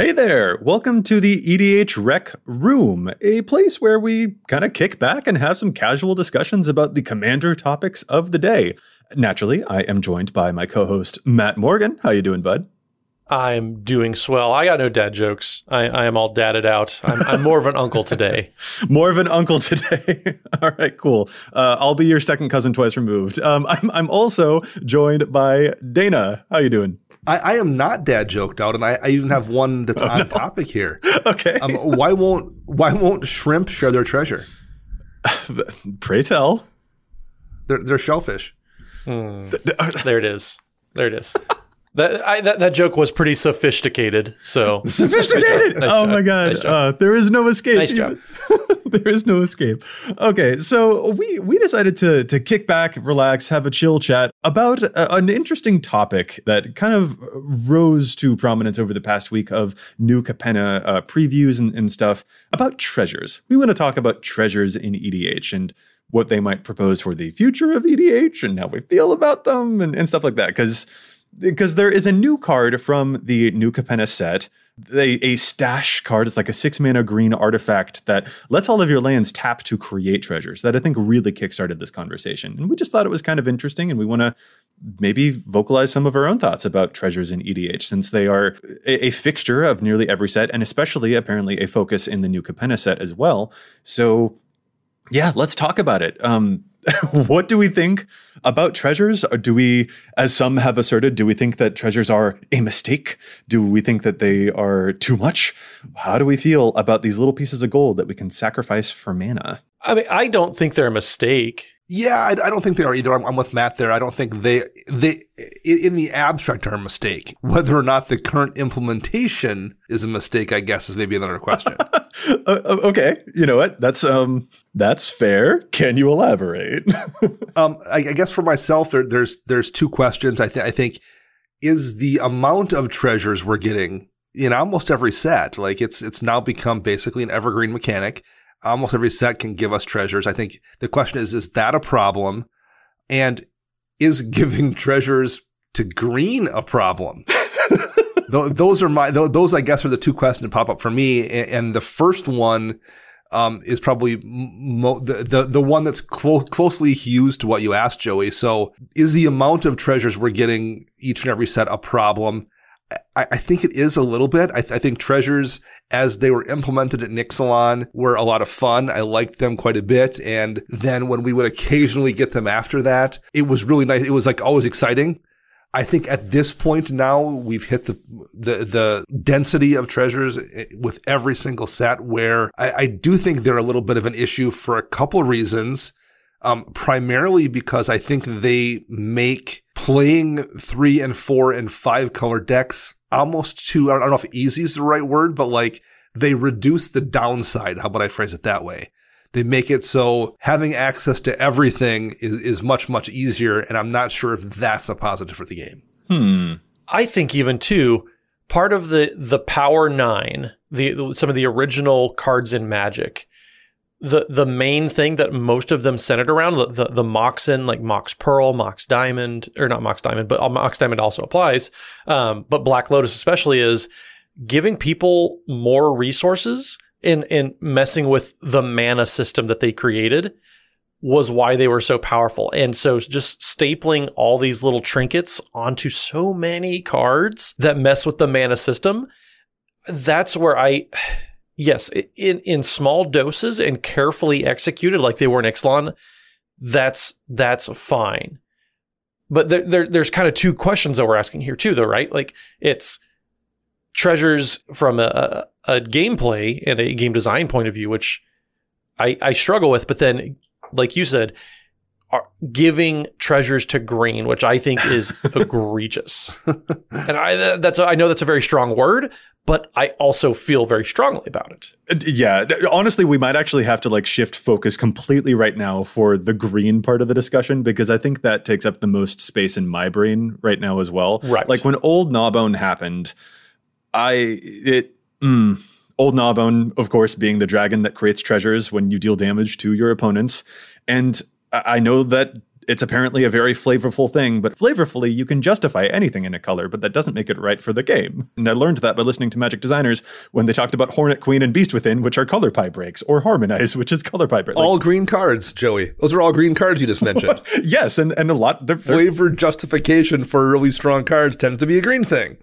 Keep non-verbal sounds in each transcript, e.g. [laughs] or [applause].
Hey there! Welcome to the EDHREC Room, a place where we kind of kick back and have some casual discussions about the commander topics of the day. Naturally, I am joined by my co-host Matt Morgan. How you doing, bud? I'm doing swell. I got no dad jokes. I, I am all dadded out. I'm, I'm, more of an uncle today. [laughs] more of an uncle today. [laughs] all right, cool. Uh, I'll be your second cousin twice removed. Um, I'm, I'm also joined by Dana. How you doing? I, I, am not dad joked out, and I, I even have one that's oh, on no. topic here. [laughs] okay. Um, why won't Why won't shrimp share their treasure? [laughs] Pray tell. They're they're shellfish. Hmm. there it is. There it is. That, I, that that joke was pretty sophisticated. So [laughs] sophisticated. Nice oh my god! Nice uh, there is no escape. Nice job. [laughs] there is no escape. Okay, so we we decided to to kick back, relax, have a chill chat about a, an interesting topic that kind of rose to prominence over the past week of new Capenna uh, previews and, and stuff about treasures. We want to talk about treasures in EDH and what they might propose for the future of EDH and how we feel about them and, and stuff like that. Because because there is a new card from the new Capenna set. A, a stash card. It's like a six mana green artifact that lets all of your lands tap to create treasures. That I think really kickstarted this conversation. And we just thought it was kind of interesting, and we want to maybe vocalize some of our own thoughts about treasures in EDH, since they are a, a, fixture of nearly every set, and especially apparently a focus in the new Capenna set as well. So, yeah, let's talk about it. Um, [laughs] what do we think about treasures? Do we, as some have asserted, do we think that treasures are a mistake? Do we think that they are too much? How do we feel about these little pieces of gold that we can sacrifice for mana? I mean, I don't think they're a mistake. Yeah, I, I, don't think they are either. I'm, I'm, with Matt there. I don't think they they in the abstract are a mistake. [laughs] Whether or not the current implementation is a mistake, I guess, is maybe another question. [laughs] uh, uh okay, you know what? That's um that's fair. Can you elaborate? [laughs] um, I, I, guess for myself, there, there's there's two questions. I think I think is the amount of treasures we're getting in almost every set. Like it's it's now become basically an evergreen mechanic almost every set can give us treasures. I think the question is, is that a problem? And is [laughs] giving treasures to green a problem? [laughs] those are my, those I guess are the two questions that pop up for me. And the first one, um, is probably mo- the, the, the one that's clo- closely hues to what you asked, Joey. So is the amount of treasures we're getting each and every set a problem? I, I think it is a little bit. I, th- I, think treasures, as they were implemented at Ixalan, were a lot of fun. I liked them quite a bit. And then when we would occasionally get them after that, it was really nice. It was like always exciting. I think at this point now we've hit the the, the density of treasures eh, with every single set where I, I do think they're a little bit of an issue for a couple reasons. Um, primarily because I think they make playing three and four and five color decks almost too, I don't know if easy is the right word, but like they reduce the downside. How about I phrase it that way? They make it so having access to everything is, is much, much easier. And I'm not sure if that's a positive for the game. Hmm. I think even too, part of the, the power nine, the, some of the original cards in magic, the the main thing that most of them centered around the the, the Moxen like Mox Pearl, Mox Diamond, or not Mox Diamond, but uh, Mox Diamond also applies. Um, but Black Lotus especially is giving people more resources in in messing with the mana system that they created was why they were so powerful. And so just stapling all these little trinkets onto so many cards that mess with the mana system, that's where I yes, in in small doses and carefully executed, like they were in Ixalan, that's that's fine. But there, there there's kind of two questions that we're asking here too, though, right? Like it's treasures from a, a, a gameplay and a game design point of view, which I, I struggle with. But then, like you said, are giving treasures to green, which I think is [laughs] egregious. [laughs] and I that's I know that's a very strong word, but I also feel very strongly about it. Uh, yeah, honestly, we might actually have to like shift focus completely right now for the green part of the discussion because I think that takes up the most space in my brain right now as well. Right. Like when Old Gnawbone happened, I it mm, Old Gnawbone, of course, being the dragon that creates treasures when you deal damage to your opponents, and I know that it's apparently a very flavorful thing, but flavorfully, you can justify anything in a color, but that doesn't make it right for the game. And I learned that by listening to Magic designers when they talked about Hornet Queen and Beast Within, which are color pie breaks, or Harmonize, which is color pie break. All like, green cards, Joey. Those are all green cards you just mentioned. [laughs] yes, and, and a lot. They're, they're, Flavor justification for really strong cards tends to be a green thing.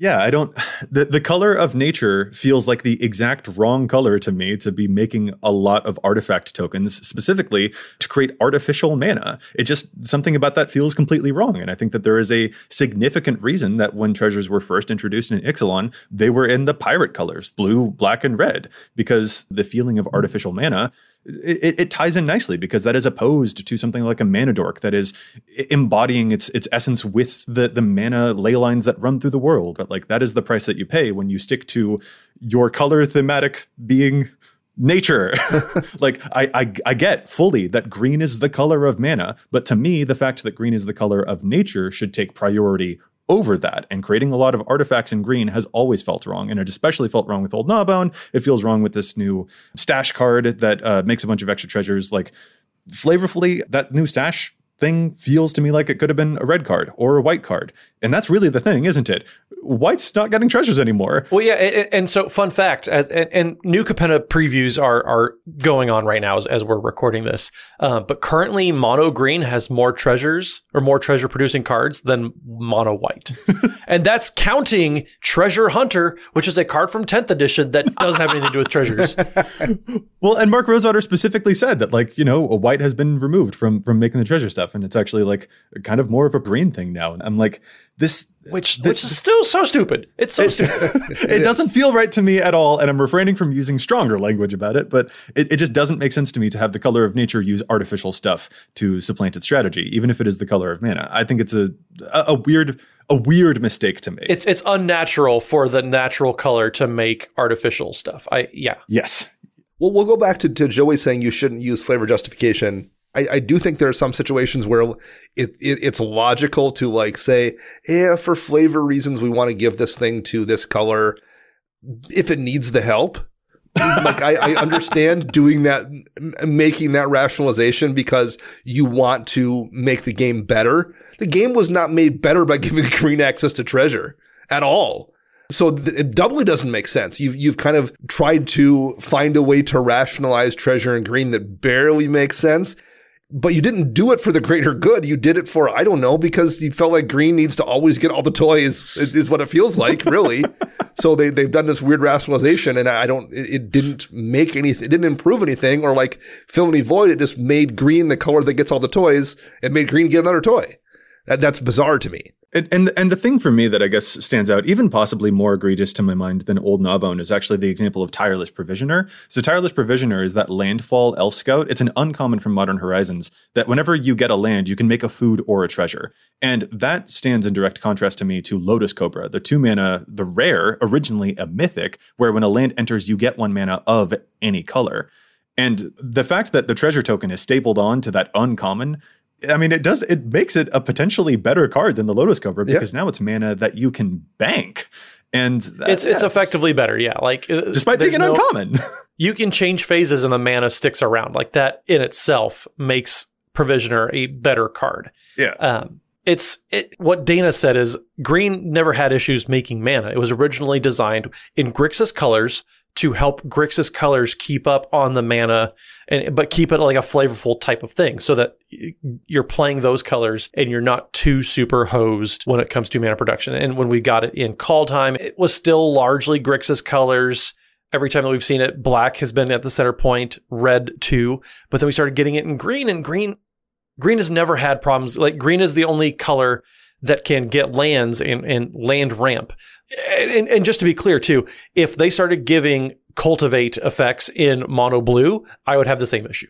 Yeah, I don't. [sighs] The, the color of nature feels like the exact wrong color to me to be making a lot of artifact tokens, specifically to create artificial mana. It just, something about that feels completely wrong. And I think that there is a significant reason that when treasures were first introduced in Ixalan, they were in the pirate colors, blue, black, and red, because the feeling of artificial mana it, it, ties in nicely because that is opposed to something like a mana dork that is embodying its its essence with the the mana ley lines that run through the world. But like that is the price that you pay when you stick to your color thematic being nature. [laughs] like I, I I get fully that green is the color of mana, but to me, the fact that green is the color of nature should take priority over that. And creating a lot of artifacts in green has always felt wrong. And it especially felt wrong with Old Gnawbone. It feels wrong with this new stash card that uh, makes a bunch of extra treasures. Like flavorfully, that new stash thing feels to me like it could have been a red card or a white card. And that's really the thing, isn't it? White's not getting treasures anymore. Well, yeah, and, and so fun fact, as, and, and, new Capenna previews are are going on right now as, as we're recording this. Uh, but currently, mono green has more treasures or more treasure producing cards than mono white, [laughs] and that's counting Treasure Hunter, which is a card from 10th edition that doesn't have anything to do with treasures. [laughs] well, and Mark Rosewater specifically said that, like, you know, a white has been removed from from making the treasure stuff, and it's actually like kind of more of a green thing now. And I'm like, this which which is still so stupid. It's so it, stupid. [laughs] [laughs] it, it doesn't feel right to me at all, and I'm refraining from using stronger language about it. But it, it just doesn't make sense to me to have the color of nature use artificial stuff to supplant its strategy, even if it is the color of mana. I think it's a a, a weird a weird mistake to make. It's it's unnatural for the natural color to make artificial stuff. I yeah. Yes. Well, we'll go back to, to Joey saying you shouldn't use flavor justification I, I, do think there are some situations where it, it, it's logical to like say, yeah, for flavor reasons, we want to give this thing to this color if it needs the help. [laughs] like I, I, understand doing that, making that rationalization because you want to make the game better. The game was not made better by [laughs] giving green access to treasure at all. So it doubly doesn't make sense. You've you've kind of tried to find a way to rationalize treasure and green that barely makes sense but you didn't do it for the greater good. You did it for, I don't know, because you felt like Green needs to always get all the toys, is what it feels like, really. so they, they've done this weird rationalization and I don't, it, it didn't make anything, it didn't improve anything or like fill any void. It just made Green the color that gets all the toys and made Green get another toy. That, that's bizarre to me. And, and, and the thing for me that I guess stands out, even possibly more egregious to my mind than Old Gnawbone, is actually the example of Tireless Provisioner. So Tireless Provisioner is that landfall elf scout. It's an uncommon from Modern Horizons that whenever you get a land, you can make a food or a treasure. And that stands in direct contrast to me to Lotus Cobra, the two mana, the rare, originally a mythic, where when a land enters, you get one mana of any color. And the fact that the treasure token is stapled on to that uncommon I mean, it does. It makes it a potentially better card than the Lotus Cobra because now it's mana that you can bank, and that, it's yeah, it's effectively better. Yeah, like uh, despite being an no, uncommon, [laughs] you can change phases and the mana sticks around. Like that in itself makes Provisioner a better card. Yeah. Um, it's it, what Dana said is Green never had issues making mana. It was originally designed in Grixis colors to help Grixis colors keep up on the mana and but keep it like a flavorful type of thing so that you're playing those colors and you're not too super hosed when it comes to mana production. And when we got it in Kaldheim, it was still largely Grixis colors. Every time that we've seen it, black has been at the center point, red too. But then we started getting it in green, and green, green has never had problems. Like green is the only color that can get lands and, and land ramp. And, and just to be clear too, if they started giving cultivate effects in mono blue, I would have the same issue.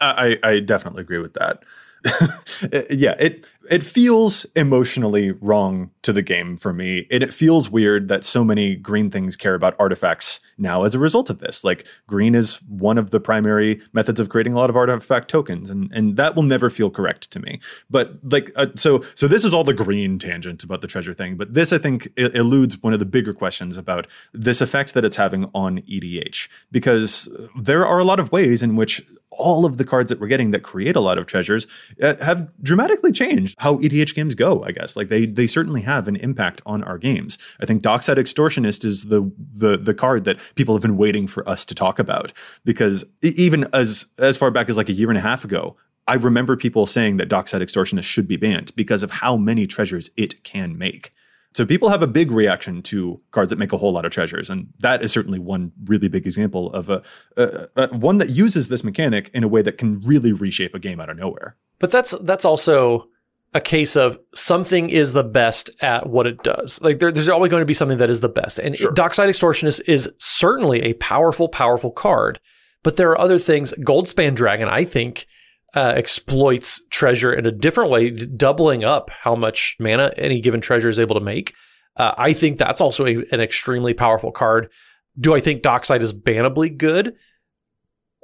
I, I definitely agree with that. [laughs] yeah, it it feels emotionally wrong to the game for me. It, it feels weird that so many green things care about artifacts now as a result of this. Like green is one of the primary methods of creating a lot of artifact tokens, and and that will never feel correct to me. But like uh, so so this is all the green tangent about the treasure thing. But this I think eludes one of the bigger questions about this effect that it's having on EDH because there are a lot of ways in which all of the cards that we're getting that create a lot of treasures uh, have dramatically changed how EDH games go, I guess. Like they they certainly have an impact on our games. I think Dockside Extortionist is the the the card that people have been waiting for us to talk about because even as as far back as like a year and a half ago, I remember people saying that Dockside Extortionist should be banned because of how many treasures it can make. So people have a big reaction to cards that make a whole lot of treasures, and that is certainly one really big example of a, a, a, one that uses this mechanic in a way that can really reshape a game out of nowhere. But that's that's also a case of something is the best at what it does. Like there, there's always going to be something that is the best, and sure. Dockside Extortionist is certainly a powerful, powerful card. But there are other things. Goldspan Dragon, I think uh, exploits treasure in a different way, doubling up how much mana any given treasure is able to make. Uh, I think that's also a, an extremely powerful card. Do I think Dockside is bannably good?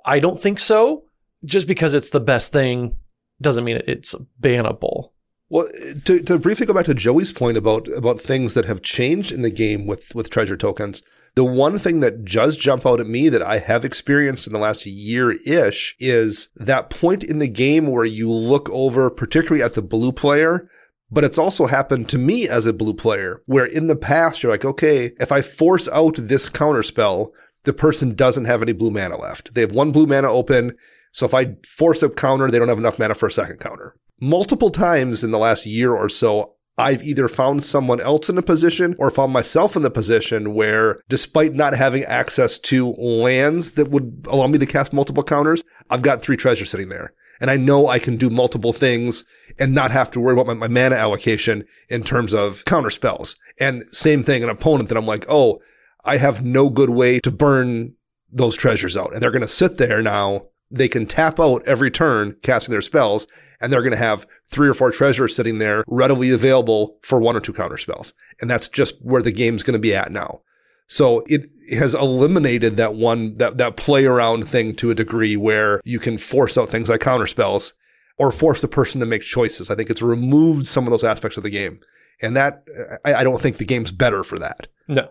I don't think so. Just because it's the best thing doesn't mean it's bannable. Well, to, to briefly go back to Joey's point about about things that have changed in the game with with treasure tokens, the one thing that does jump out at me that I have experienced in the last year ish is that point in the game where you look over, particularly at the blue player, but it's also happened to me as a blue player where in the past you're like, okay, if I force out this counter spell, the person doesn't have any blue mana left. They have one blue mana open. So if I force a counter, they don't have enough mana for a second counter. Multiple times in the last year or so, I've either found someone else in a position or found myself in the position where, despite not having access to lands that would allow me to cast multiple counters, I've got three treasures sitting there. And I know I can do multiple things and not have to worry about my, my mana allocation in terms of counter spells. And same thing, an opponent that I'm like, oh, I have no good way to burn those treasures out. And they're going to sit there now they can tap out every turn casting their spells, and they're going to have three or four treasures sitting there readily available for one or two counter spells. And that's just where the game's going to be at now. So it has eliminated that one, that, that play around thing to a degree where you can force out things like counter spells or force the person to make choices. I think it's removed some of those aspects of the game. And that, I, I don't think the game's better for that. No.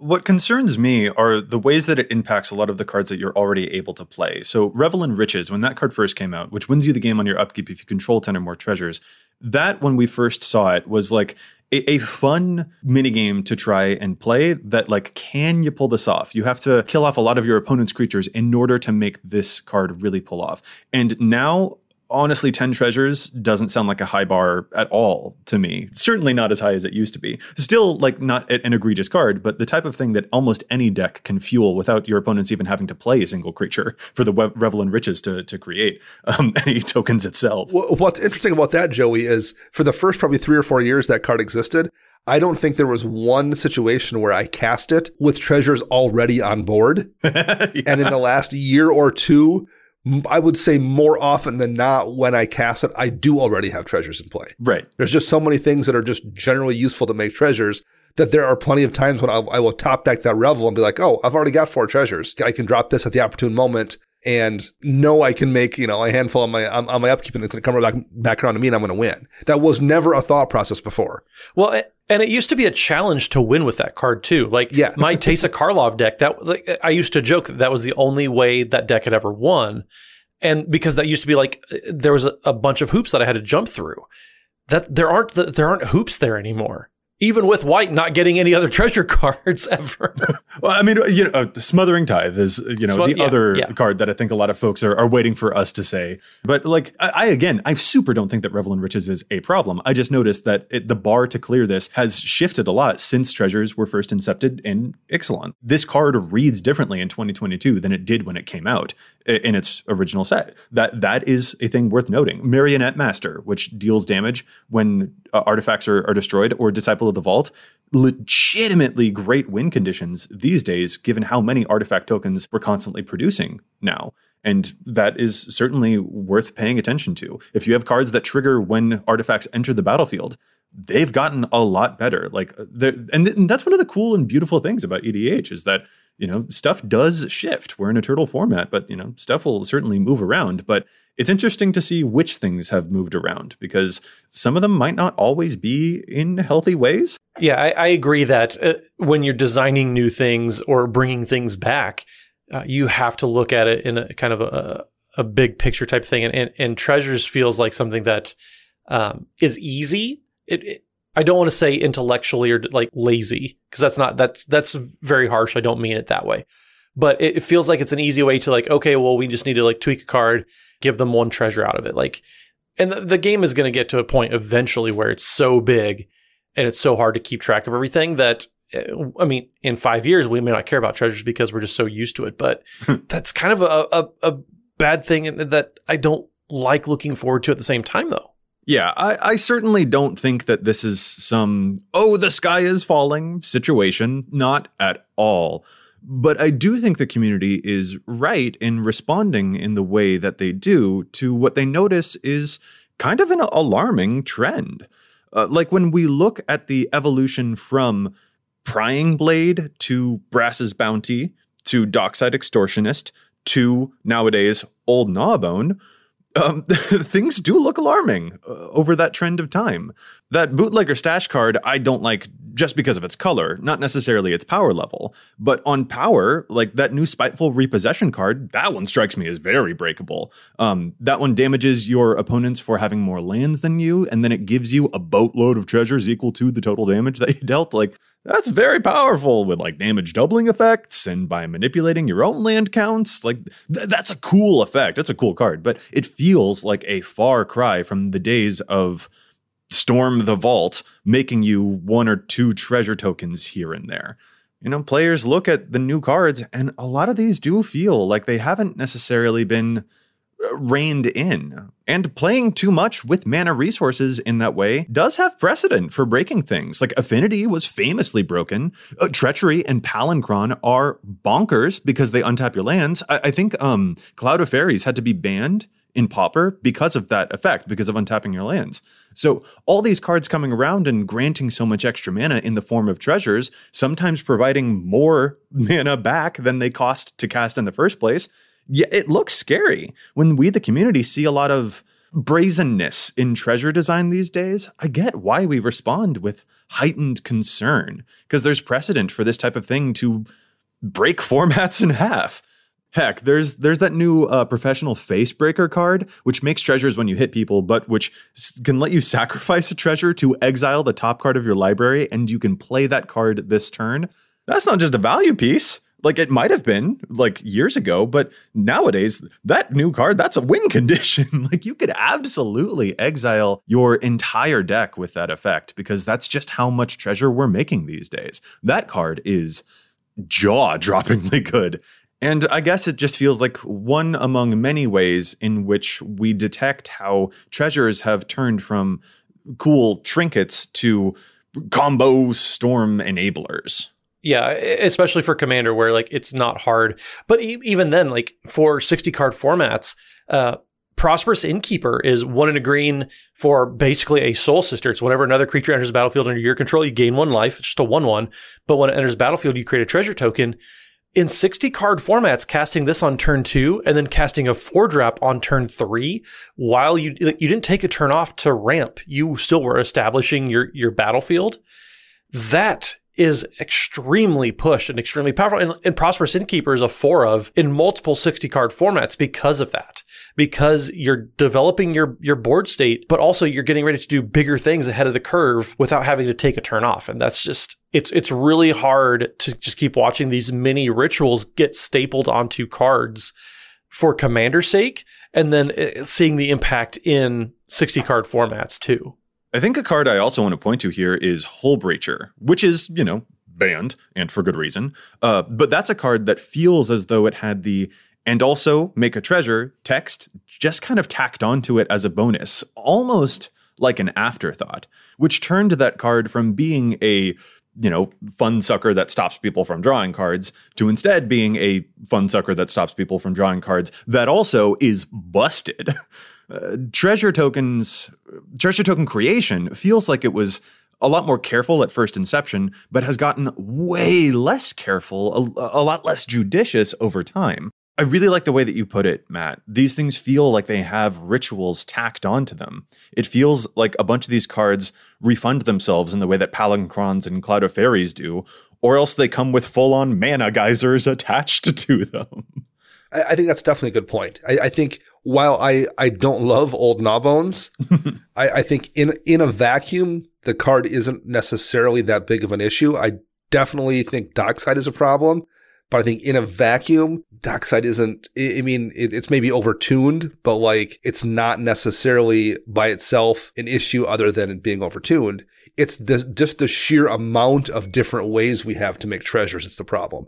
What concerns me are the ways that it impacts a lot of the cards that you're already able to play. So, Revel in Riches, when that card first came out, which wins you the game on your upkeep if you control 10 or more treasures, that when we first saw it was like a, a fun minigame to try and play that like can you pull this off you have to kill off a lot of your opponent's creatures in order to make this card really pull off and now honestly 10 treasures doesn't sound like a high bar at all to me certainly not as high as it used to be still like not an egregious card but the type of thing that almost any deck can fuel without your opponents even having to play a single creature [laughs] for the revel in riches to, to create um, [laughs] any tokens itself what's interesting about that joey is for the first probably three or four years that card existed I don't think there was one situation where I cast it with treasures already on board. [laughs] yeah. And in the last year or two, I would say more often than not, when I cast it, I do already have treasures in play. Right. There's just so many things that are just generally useful to make treasures that there are plenty of times when I'll, I will top deck that revel and be like, oh, I've already got four treasures. I can drop this at the opportune moment and know I can make, you know, a handful on my, on, on my upkeep and it's going to come right back, back around to me and I'm going to win. That was never a thought process before. Well, and it used to be a challenge to win with that card too. Like yeah. my Teysa Karlov deck, that like, I used to joke that that was the only way that deck had ever won. And because that used to be like uh, there was a, a bunch of hoops that I had to jump through. That there aren't the, there aren't hoops there anymore even with White not getting any other treasure [laughs] cards ever. [laughs] well, I mean, you know, uh, Smothering Tithe is, you know, the yeah, other yeah. card that I think a lot of folks are, are waiting for us to say. But like, I, I, again, I super don't think that Revel in Riches is a problem. I just noticed that it, the bar to clear this has shifted a lot since treasures were first incepted in Ixalan. This card reads differently in 2022 than it did when it came out in its original set. That that is a thing worth noting. Marionette Master, which deals damage when uh, artifacts are, are destroyed, or Disciple of the Vault, legitimately great win conditions these days, given how many artifact tokens we're constantly producing now. And that is certainly worth paying attention to. If you have cards that trigger when artifacts enter the battlefield, they've gotten a lot better. Like, and, th- and that's one of the cool and beautiful things about EDH is that you know, stuff does shift. We're in a turtle format, but you know, stuff will certainly move around. But it's interesting to see which things have moved around because some of them might not always be in healthy ways. Yeah, I, I agree that uh, when you're designing new things or bringing things back, uh, you have to look at it in a kind of a, a big picture type thing, and and, and treasures feels like something that um, is easy. It, it, I don't want to say intellectually or like lazy because that's not that's that's very harsh. I don't mean it that way, but it, it feels like it's an easy way to like okay, well we just need to like tweak a card, give them one treasure out of it, like. And the, the game is going to get to a point eventually where it's so big and it's so hard to keep track of everything that eh, I mean, in five years, we may not care about treasures because we're just so used to it. But hmm. that's kind of a, a, a, bad thing that I don't like looking forward to at the same time, though. Yeah, I, I certainly don't think that this is some, oh, the sky is falling situation. Not at all. But I do think the community is right in responding in the way that they do to what they notice is kind of an alarming trend. Uh, like when we look at the evolution from Prying Blade to Brass's Bounty to Dockside Extortionist to nowadays Old Gnawbone, um, [laughs] things do look alarming uh, over that trend of time. That bootlegger stash card I don't like just because of its color, not necessarily its power level. But on power, like that new Spiteful Repossession card, that one strikes me as very breakable. Um, that one damages your opponents for having more lands than you, and then it gives you a boatload of treasures equal to the total damage that you dealt. Like, that's very powerful with like damage doubling effects and by manipulating your own land counts. Like th- that's a cool effect. That's a cool card, but it feels like a far cry from the days of Storm the Vault, making you one or two treasure tokens here and there. You know, players look at the new cards, and a lot of these do feel like they haven't necessarily been reined in. And playing too much with mana resources in that way does have precedent for breaking things. Like Affinity was famously broken. Uh, Treachery and Palinchron are bonkers because they untap your lands. I, I think um, Cloud of Fairies had to be banned in Pauper because of that effect, because of untapping your lands. So all these cards coming around and granting so much extra mana in the form of treasures, sometimes providing more [laughs] mana back than they cost to cast in the first place, yeah, it looks scary when we, the community, see a lot of brazenness in treasure design these days. I get why we respond with heightened concern because there's precedent for this type of thing to break [laughs] formats in half. Heck, there's there's that new uh, professional face breaker card, which makes treasures when you hit people, but which can let you [laughs] sacrifice a treasure to exile the top card of your library, and you can play that card this turn. That's not just a value piece. Like it might have been like years ago, but nowadays that new card, that's a win [laughs] condition. like you could absolutely exile your entire deck with that effect because that's just how much treasure we're making these days. That card is jaw droppingly [laughs] good. And I guess it just feels like one among many ways in which we detect how treasures have turned from cool trinkets to combo storm enablers. Yeah, especially for Commander, where like it's not hard. But e- even then, like for 60 card formats, uh, Prosperous Innkeeper is one in a green for basically a Soul Sister. It's whenever another creature enters the battlefield under your control, you gain one life. It's just a 1 1. But when it enters battlefield, you create a treasure token. In 60 card formats, casting this on turn two and then casting a four drop on turn three, while you you didn't take a turn off to ramp, you still were establishing your your battlefield. That is extremely pushed and extremely powerful. And, and, Prosperous Innkeeper is a four of in multiple 60 card formats because of that. Because you're developing your, your board state, but also you're getting ready to do bigger things ahead of the curve without having to take a turn off. And that's just, it's, it's really hard to just keep watching these mini rituals get stapled onto cards for commander's sake and then uh, seeing the impact in 60 card formats too. I think a card I also want to point to here is Hullbreacher, which is, you know, banned and for good reason. Uh, but that's a card that feels as though it had the and also make a treasure text just kind of tacked onto it as a bonus, almost like an afterthought, which turned that card from being a you know, fun sucker that stops people from drawing cards to instead being a fun sucker that stops people from drawing cards that also is busted. [laughs] Uh, treasure tokens, treasure token creation feels like it was a lot more careful at first inception, but has gotten way less careful, a, a lot less judicious over time. I really like the way that you put it, Matt. These things feel like they have rituals tacked onto them. It feels like a bunch of these cards refund themselves in the way that Palinchrons and Cloud of Fairies do, or else they come with full on mana geysers [laughs] attached to them. I, I think that's definitely a good point. I, I think while I, I don't love old Gnawbones, [laughs] I, I think in in a vacuum, the card isn't necessarily that big of an issue. I definitely think Dockside is a problem, but I think in a vacuum, Dockside isn't, I mean, it, it's maybe overtuned, but like it's not necessarily by itself an issue other than it being overtuned. It's the, just the sheer amount of different ways we have to make treasures. It's the problem.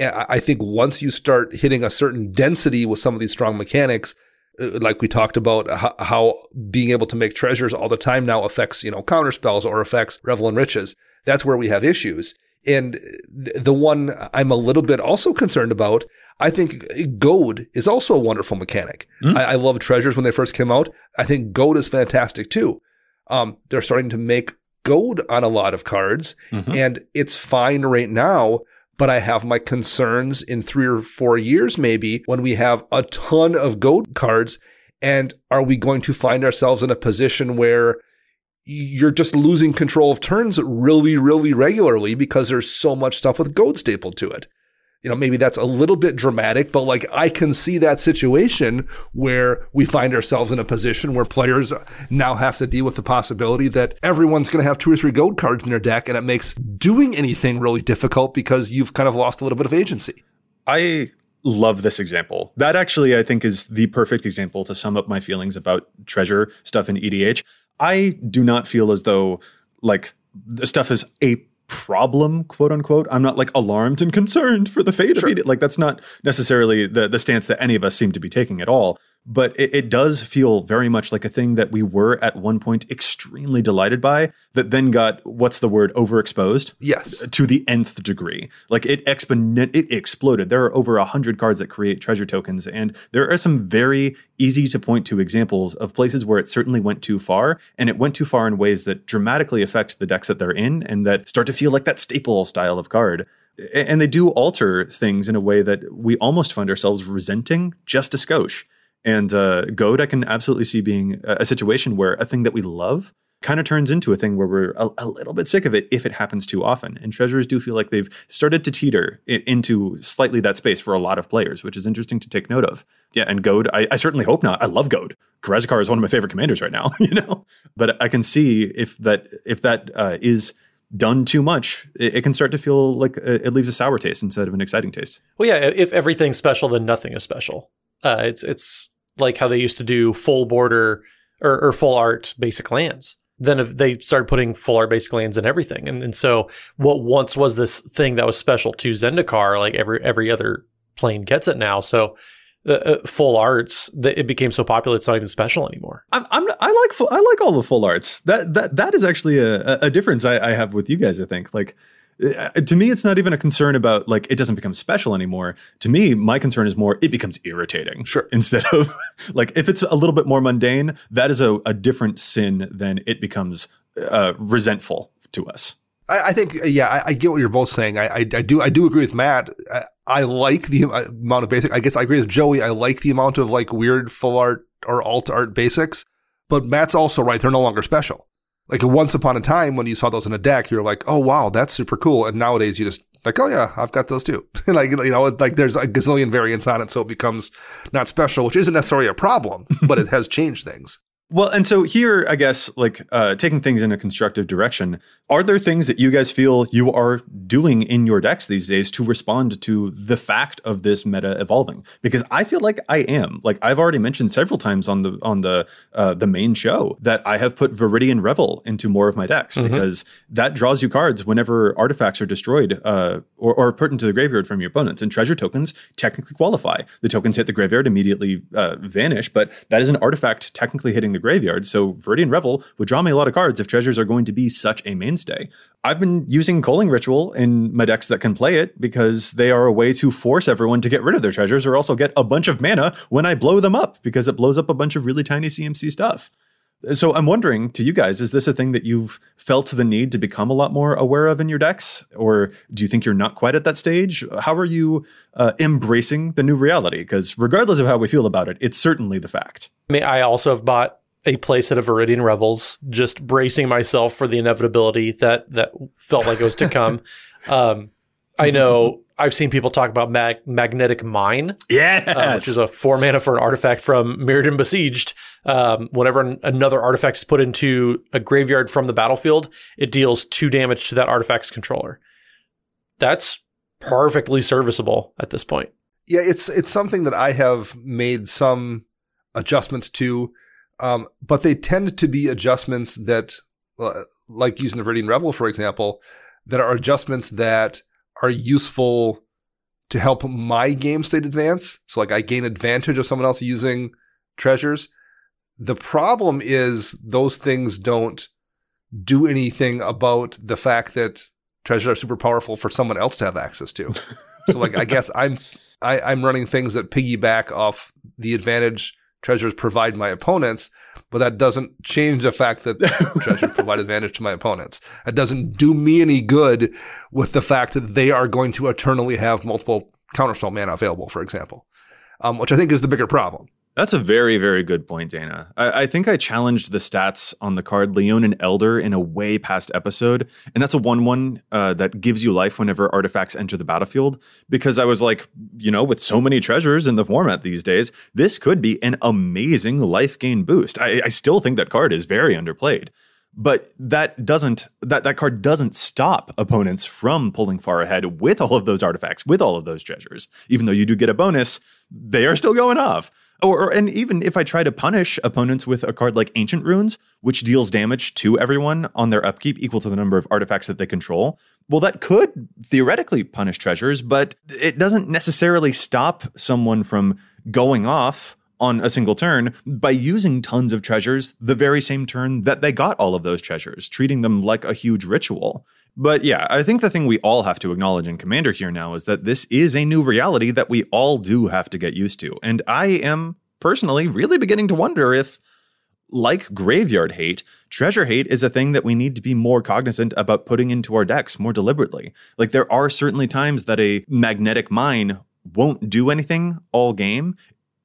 I think once you start hitting a certain density with some of these strong mechanics, uh, like we talked about how, being able to make treasures all the time now affects, you know, counter spells or affects Revel in Riches. That's where we have issues. And the one I'm a little bit also concerned about, I think goad is also a wonderful mechanic. Mm. I, I, love treasures when they first came out. I think goad is fantastic too. Um, they're starting to make goad on a lot of cards mm-hmm. and it's fine right now but I have my concerns in three or four years, maybe when we have a ton of goad cards. And are we going to find ourselves in a position where you're just losing control of turns really, really regularly because there's so much stuff with goad stapled to it? You know, maybe that's a little bit dramatic, but like I can see that situation where we find ourselves in a position where players now have to deal with the possibility that everyone's going to have two or three goad cards in their deck and it makes doing anything really difficult because you've kind of lost a little bit of agency. I love this example. That actually, I think, is the perfect example to sum up my feelings about treasure stuff in EDH. I do not feel as though like the stuff is a problem, quote unquote. I'm not like alarmed and concerned for the fate sure. of it. Like that's not necessarily the the stance that any of us seem to be taking at all but it, it, does feel very much like a thing that we were at one point extremely delighted by that then got what's the word overexposed? Yes. To the nth degree. Like it exponent it exploded. There are over a hundred cards that create treasure tokens and there are some very easy to point to examples of places where it certainly went too far and it went too far in ways that dramatically affect the decks that they're in and that start to feel like that staple style of card. And they do alter things in a way that we almost find ourselves resenting just a skosh and uh, Goad, I can absolutely see being a, situation where a thing that we love kind of turns into a thing where we're a, a, little bit sick of it if it happens too often. And treasures do feel like they've started to teeter into slightly that space for a lot of players, which is interesting to take note of. Yeah, and Goad, I, I certainly hope not. I love Goad. Karazikar is one of my favorite commanders right now, [laughs] you know. But I can see if that if that uh, is done too much, it, it, can start to feel like it leaves a sour taste instead of an exciting taste. Well, yeah, if everything's special, then nothing is special. Uh, it's it's like how they used to do full border or, or full art basic lands. Then they started putting full art basic lands in everything, and and so what once was this thing that was special to Zendikar, like every every other plane gets it now. So uh, uh full arts it became so popular it's not even special anymore i'm, I'm i like full, i like all the full arts that that that is actually a, a difference I, I have with you guys i think like Uh, to me it's not even a concern about like it doesn't become special anymore. To me my concern is more it becomes irritating sure. instead of [laughs] like if it's a little bit more mundane that is a, a different sin than it becomes uh, resentful to us. I, I think uh, yeah I, I, get what you're both saying. I, I, I do I do agree with Matt. I, I like the uh, amount of basic I guess I agree with Joey. I like the amount of like weird full art or alt art basics but Matt's also right. They're no longer special like once upon a time when you saw those in a deck, you're like, oh wow, that's super cool. And nowadays you just like, oh yeah, I've got those too. And [laughs] like you know, like there's a gazillion variants on it, so it becomes not special, which isn't necessarily a problem, but it has changed things. Well, and so here, I guess, like uh, taking things in a constructive direction, are there things that you guys feel you are doing in your decks these days to respond to the fact of this meta evolving? Because I feel like I am. Like I've already mentioned several times on the on the uh, the main show that I have put Viridian Revel into more of my decks mm-hmm. because that draws you cards whenever artifacts are destroyed uh, or, or put into the graveyard from your opponents. And treasure tokens technically qualify. The tokens hit the graveyard immediately uh, vanish, but that is an artifact technically hitting the graveyard. So Viridian Revel would draw me a lot of cards if treasures are going to be such a mainstay. I've been using Culling Ritual in my decks that can play it because they are a way to force everyone to get rid of their treasures or also get a bunch of mana when I blow them up because it blows up a bunch of really tiny CMC stuff. So I'm wondering to you guys, is this a thing that you've felt the need to become a lot more aware of in your decks? Or do you think you're not quite at that stage? How are you uh, embracing the new reality? Because regardless of how we feel about it, it's certainly the fact. I mean, I also have bought a playset of Viridian Revels, just bracing myself for the inevitability that that felt like it was to come. [laughs] um, I know I've seen people talk about mag- magnetic mine, yes. uh, which is a four mana for an artifact from Mirrodin Besieged. Um, whenever an- another artifact is put into a graveyard from the battlefield, it deals two damage to that artifact's controller. That's perfectly serviceable at this point. Yeah, it's it's something that I have made some adjustments to, um, but they tend to be adjustments that, uh, like using the Viridian Revel, for example, that are adjustments that are useful to help my game state advance. So, like, I gain advantage of someone else using treasures. The problem is those things don't do anything about the fact that treasures are super powerful for someone else to have access to. [laughs] so, like, I guess I'm I, I'm running things that piggyback off the advantage treasures provide my opponents, but that doesn't change the fact that [laughs] treasures provide advantage to my opponents. It doesn't do me any good with the fact that they are going to eternally have multiple counterspell mana available, for example, um, which I think is the bigger problem. That's a very, very good point, Dana. I, I, think I challenged the stats on the card Leonin Elder in a way past episode, and that's a 1 1 uh, that gives you life whenever artifacts enter the battlefield. Because I was like, you know, with so many treasures in the format these days, this could be an amazing life gain boost. I, I still think that card is very underplayed. But that doesn't that that card doesn't stop opponents from pulling far ahead with all of those artifacts, with all of those treasures. Even though you do get a bonus, they are still going off. Or, and even if I try to punish opponents with a card like Ancient Runes, which deals damage to everyone on their upkeep equal to the number of artifacts that they control, well, that could theoretically punish treasures, but it doesn't necessarily stop someone from going off on a single turn by using tons of treasures the very same turn that they got all of those treasures, treating them like a huge ritual. But yeah, I think the thing we all have to acknowledge in Commander here now is that this is a new reality that we all do have to get used to. And I am personally really beginning to wonder if, like graveyard hate, treasure hate is a thing that we need to be more cognizant about putting into our decks more deliberately. Like there are certainly times that a magnetic mine won't do anything all game.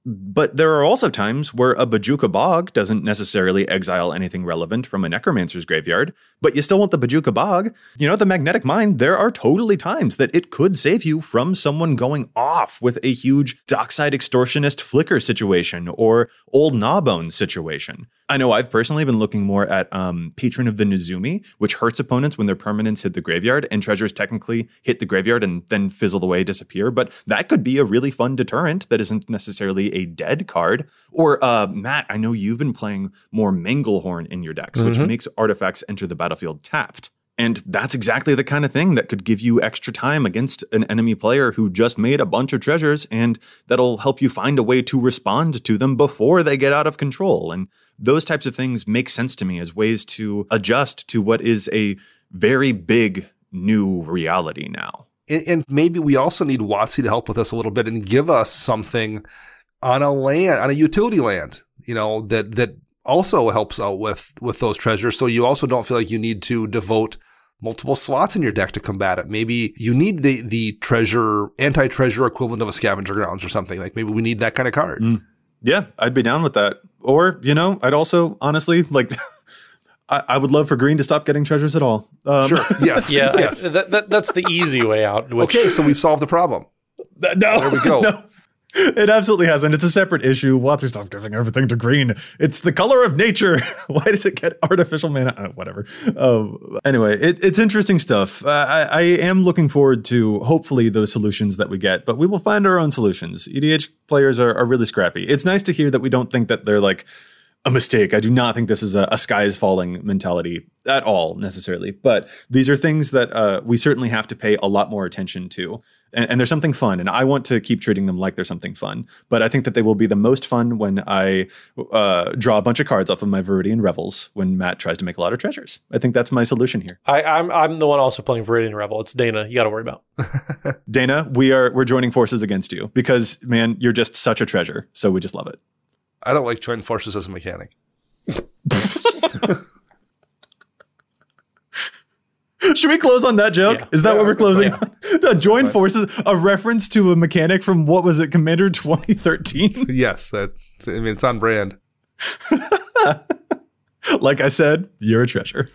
But there are also times where a Bojuka Bog doesn't necessarily exile anything relevant from a Necromancer's graveyard, but you still want the Bojuka Bog. You know, the Magnetic Mine, there are totally times that it could save you from someone going off with a huge Dockside Extortionist Flicker situation or Old Gnawbone situation. I know I've personally been looking more at um, Patron of the Nezumi, which hurts opponents when their permanents hit the graveyard and treasures technically hit the graveyard and then fizzle away, disappear. But that could be a really fun deterrent that isn't necessarily a dead card. Or uh, Matt, I know you've been playing more Manglehorn in your decks, mm-hmm. which makes artifacts enter the battlefield tapped. And that's exactly the kind of thing that could give you extra time against an enemy player who just made a bunch of treasures, and that'll help you find a way to respond to them before they get out of control. And those types of things make sense to me as ways to adjust to what is a very big new reality now. And, maybe we also need WotC to help with us a little bit and give us something on a land, on a utility land, you know, that, that also helps out with, with those treasures. So you also don't feel like you need to devote multiple slots in your deck to combat it. Maybe you need the, the treasure, anti-treasure equivalent of a scavenger grounds or something. Like maybe we need that kind of card. Mm. Yeah, I'd be down with that. Or, you know, I'd also honestly like [laughs] I, I, would love for green to stop getting treasures at all. Um, sure. [laughs] Yes. yeah. yes. That, that, that's the easy way out. Which, okay, so we've solved the problem. No. There we go. [laughs] No. It absolutely hasn't. It's a separate issue. WotC stop giving everything to green. It's the color of nature. [laughs] Why does it get artificial mana? Uh, whatever. Uh, anyway, it, it's interesting stuff. Uh, I, I, am looking forward to hopefully those solutions that we get, but we will find our own solutions. EDH players are, are really scrappy. It's nice to hear that we don't think that they're like a mistake. I do not think this is a, a sky is falling mentality at all necessarily, but these are things that uh, we certainly have to pay a lot more attention to. And, and, there's something fun and i want to keep treating them like there's something fun but i think that they will be the most fun when i uh, draw a bunch of cards off of my viridian revels when matt tries to make a lot of treasures. I think that's my solution here. I, am I'm, I'm the one also playing viridian revel. It's dana you got to worry about. [laughs] Dana we are we're joining forces against you because man you're just such a treasure so we just love it i don't like joining forces as a mechanic Should we close on that joke? Yeah. Is that yeah, what we're closing yeah. on? [laughs] Join forces, a reference to a mechanic from what was it, Commander [laughs] 2013? [laughs] yes, that, I mean it's on brand. like I said, you're a treasure.